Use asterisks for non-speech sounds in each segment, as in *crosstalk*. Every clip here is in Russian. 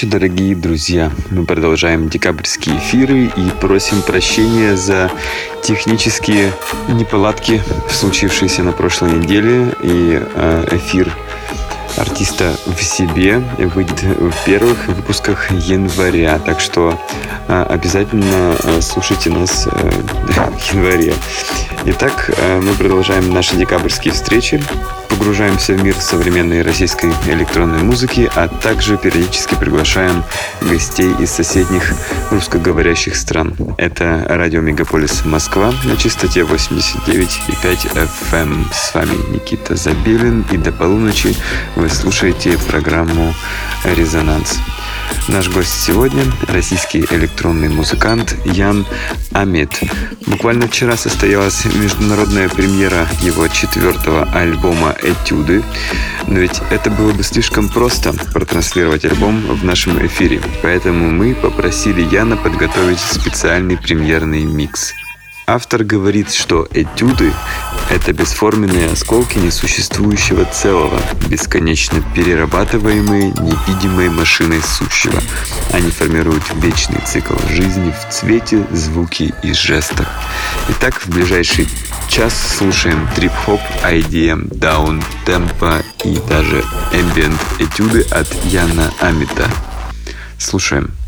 ночи, дорогие друзья. Мы продолжаем декабрьские эфиры и просим прощения за технические неполадки, случившиеся на прошлой неделе. И э, эфир артиста в себе выйдет в первых выпусках января. Так что э, обязательно э, слушайте нас *laughs* в январе. Итак, мы продолжаем наши декабрьские встречи погружаемся в мир современной российской электронной музыки, а также периодически приглашаем гостей из соседних русскоговорящих стран. Это радио Мегаполис Москва на частоте 89,5 FM. Эм. С вами Никита Забелин, и до полуночи вы слушаете программу «Резонанс». Наш гость сегодня – российский электронный музыкант Ян Амит. Буквально вчера состоялась международная премьера его четвертого альбома «Этюды». Но ведь это было бы слишком просто протранслировать альбом в нашем эфире. Поэтому мы попросили Яна подготовить специальный премьерный микс – Автор говорит, что этюды — это бесформенные осколки несуществующего целого, бесконечно перерабатываемые невидимой машиной сущего. Они формируют вечный цикл жизни в цвете, звуке и жестах. Итак, в ближайший час слушаем трип-хоп, IDM, даун, темпо и даже ambient этюды от Яна Амита. Слушаем.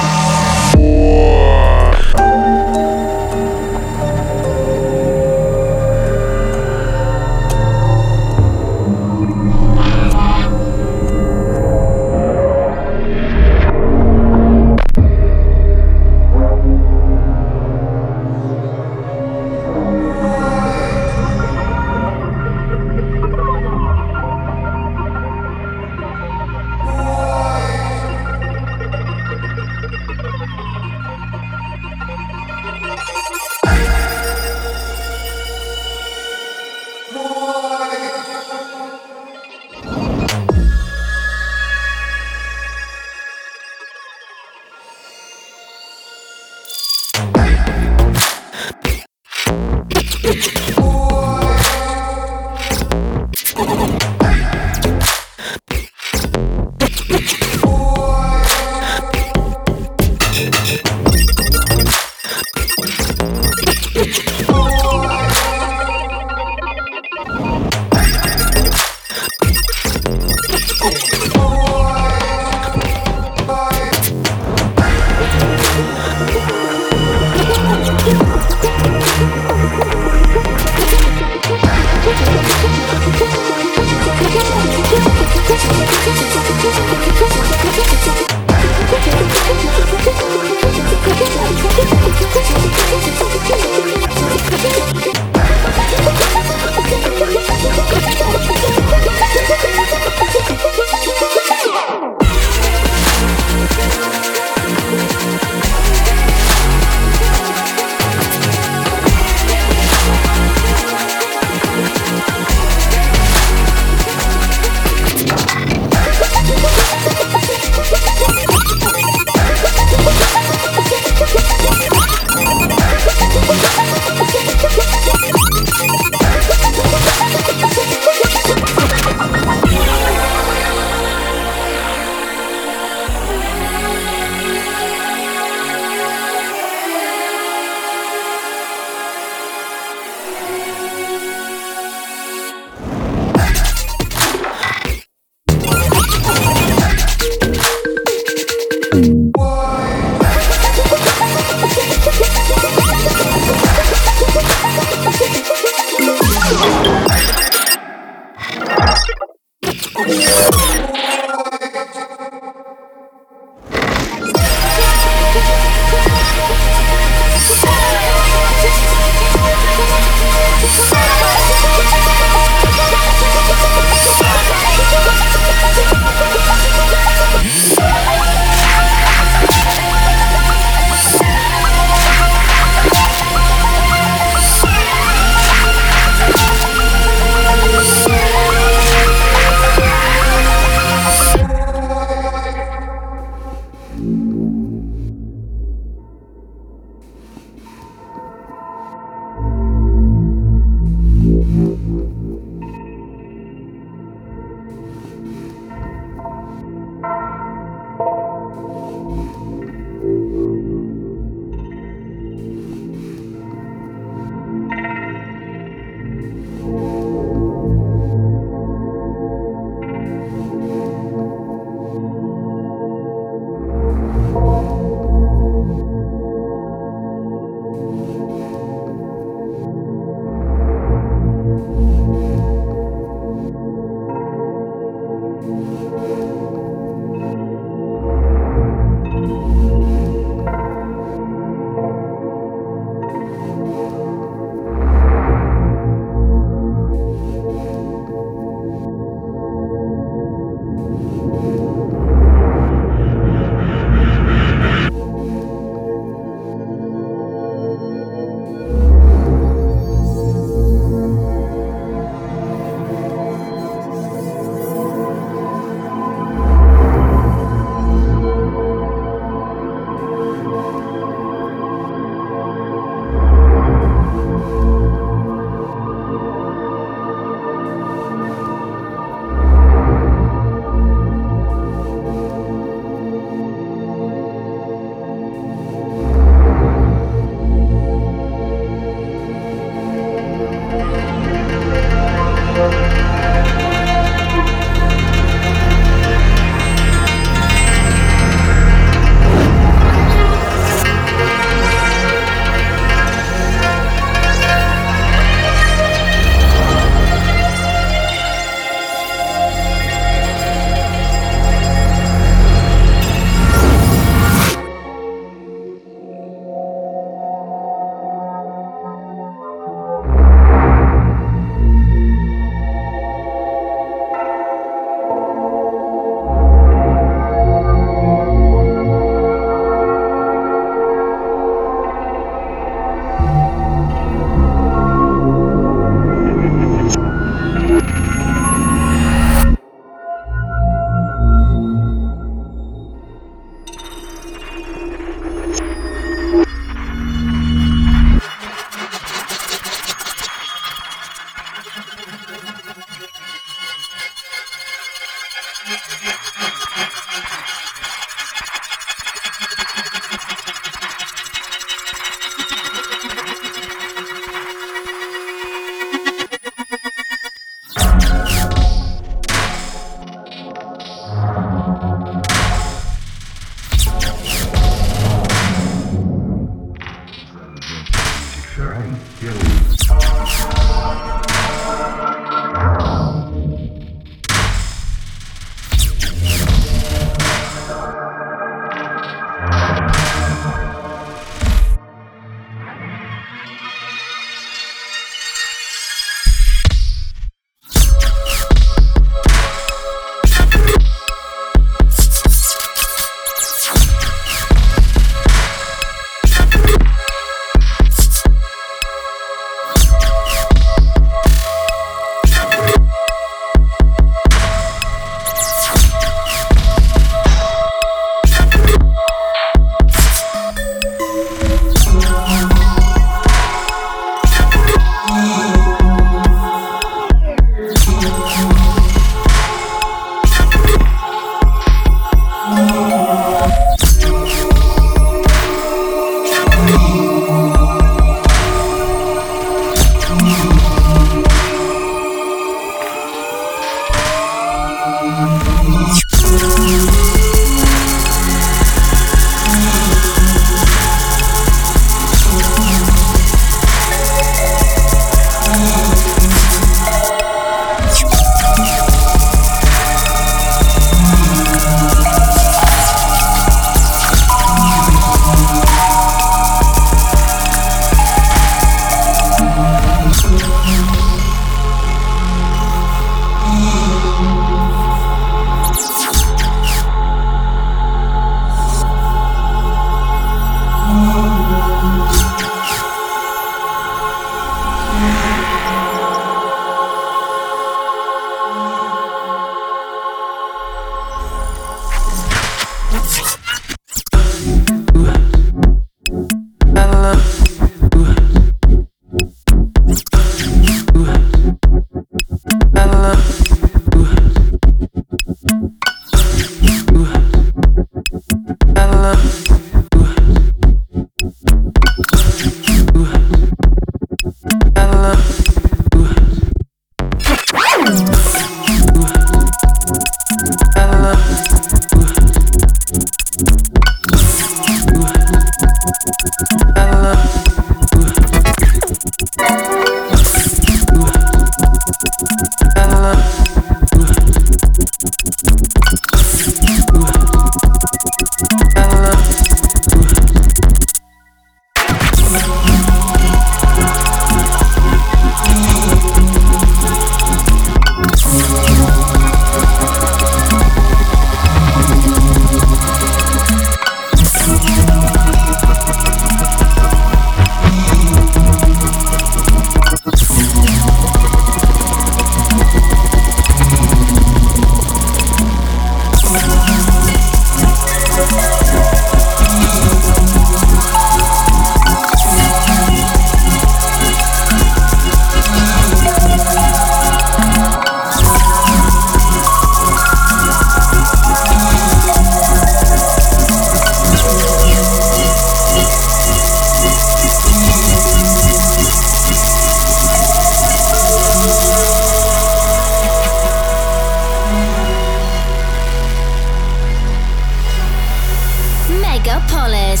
Metropolis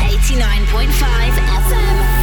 89.5 FM.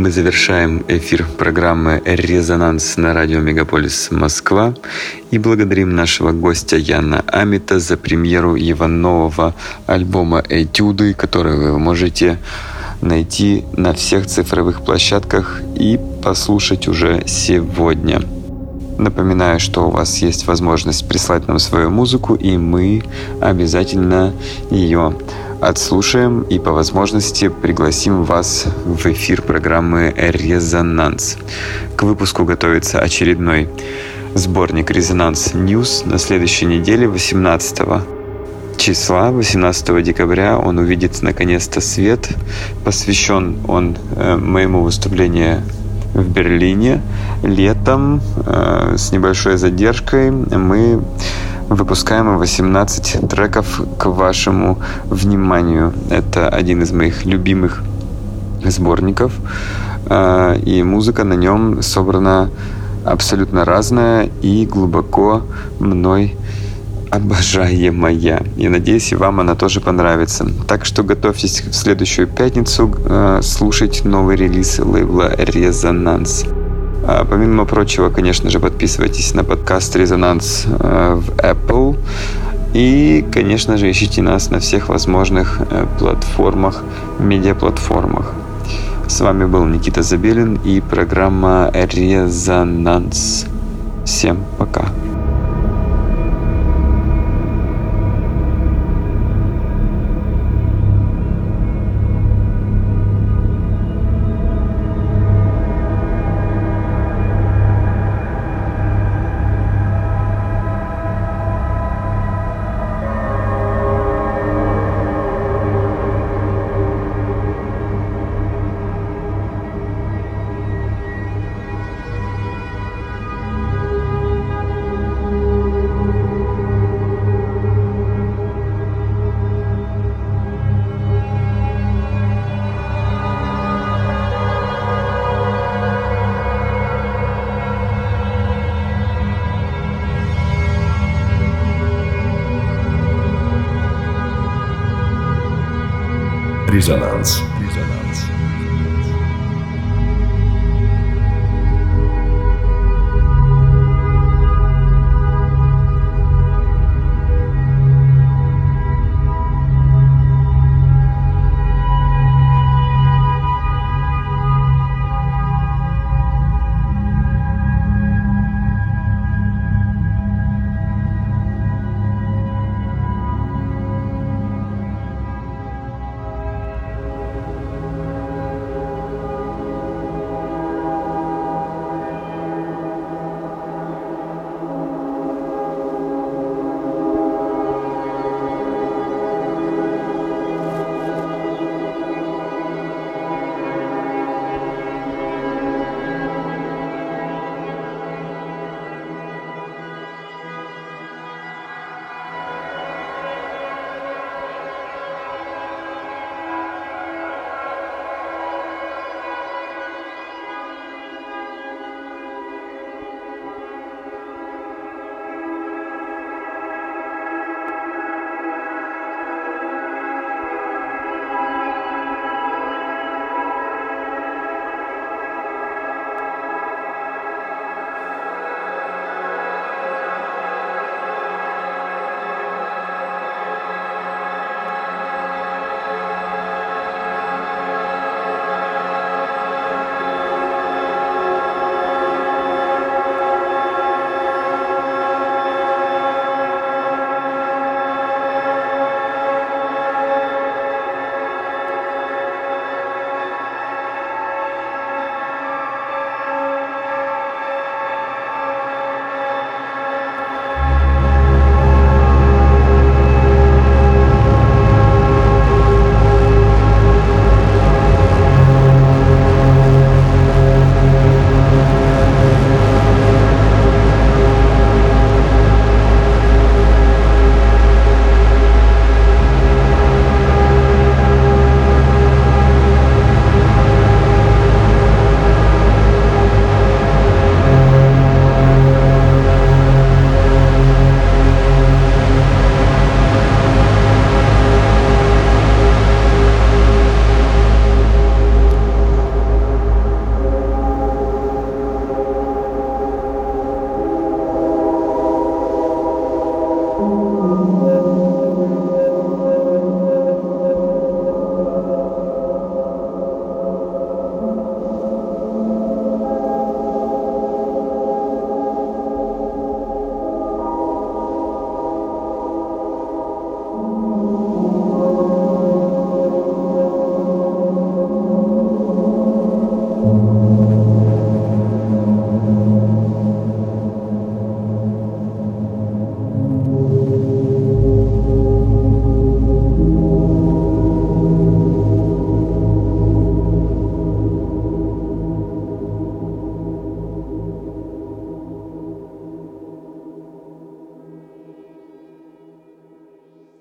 Мы завершаем эфир программы «Резонанс» на радио «Мегаполис Москва» и благодарим нашего гостя Яна Амита за премьеру его нового альбома «Этюды», который вы можете найти на всех цифровых площадках и послушать уже сегодня. Напоминаю, что у вас есть возможность прислать нам свою музыку, и мы обязательно ее отслушаем и по возможности пригласим вас в эфир программы «Резонанс». К выпуску готовится очередной сборник «Резонанс News» на следующей неделе, 18 числа, 18 декабря, он увидит наконец-то свет. Посвящен он э, моему выступлению в Берлине летом э, с небольшой задержкой. Мы выпускаем 18 треков к вашему вниманию. Это один из моих любимых сборников, э, и музыка на нем собрана абсолютно разная и глубоко мной обожаемая. И надеюсь, и вам она тоже понравится. Так что готовьтесь в следующую пятницу э, слушать новый релиз лейбла «Резонанс». А помимо прочего, конечно же, подписывайтесь на подкаст «Резонанс» э, в Apple. И, конечно же, ищите нас на всех возможных э, платформах, медиаплатформах. С вами был Никита Забелин и программа «Резонанс». Всем пока. Резонанс.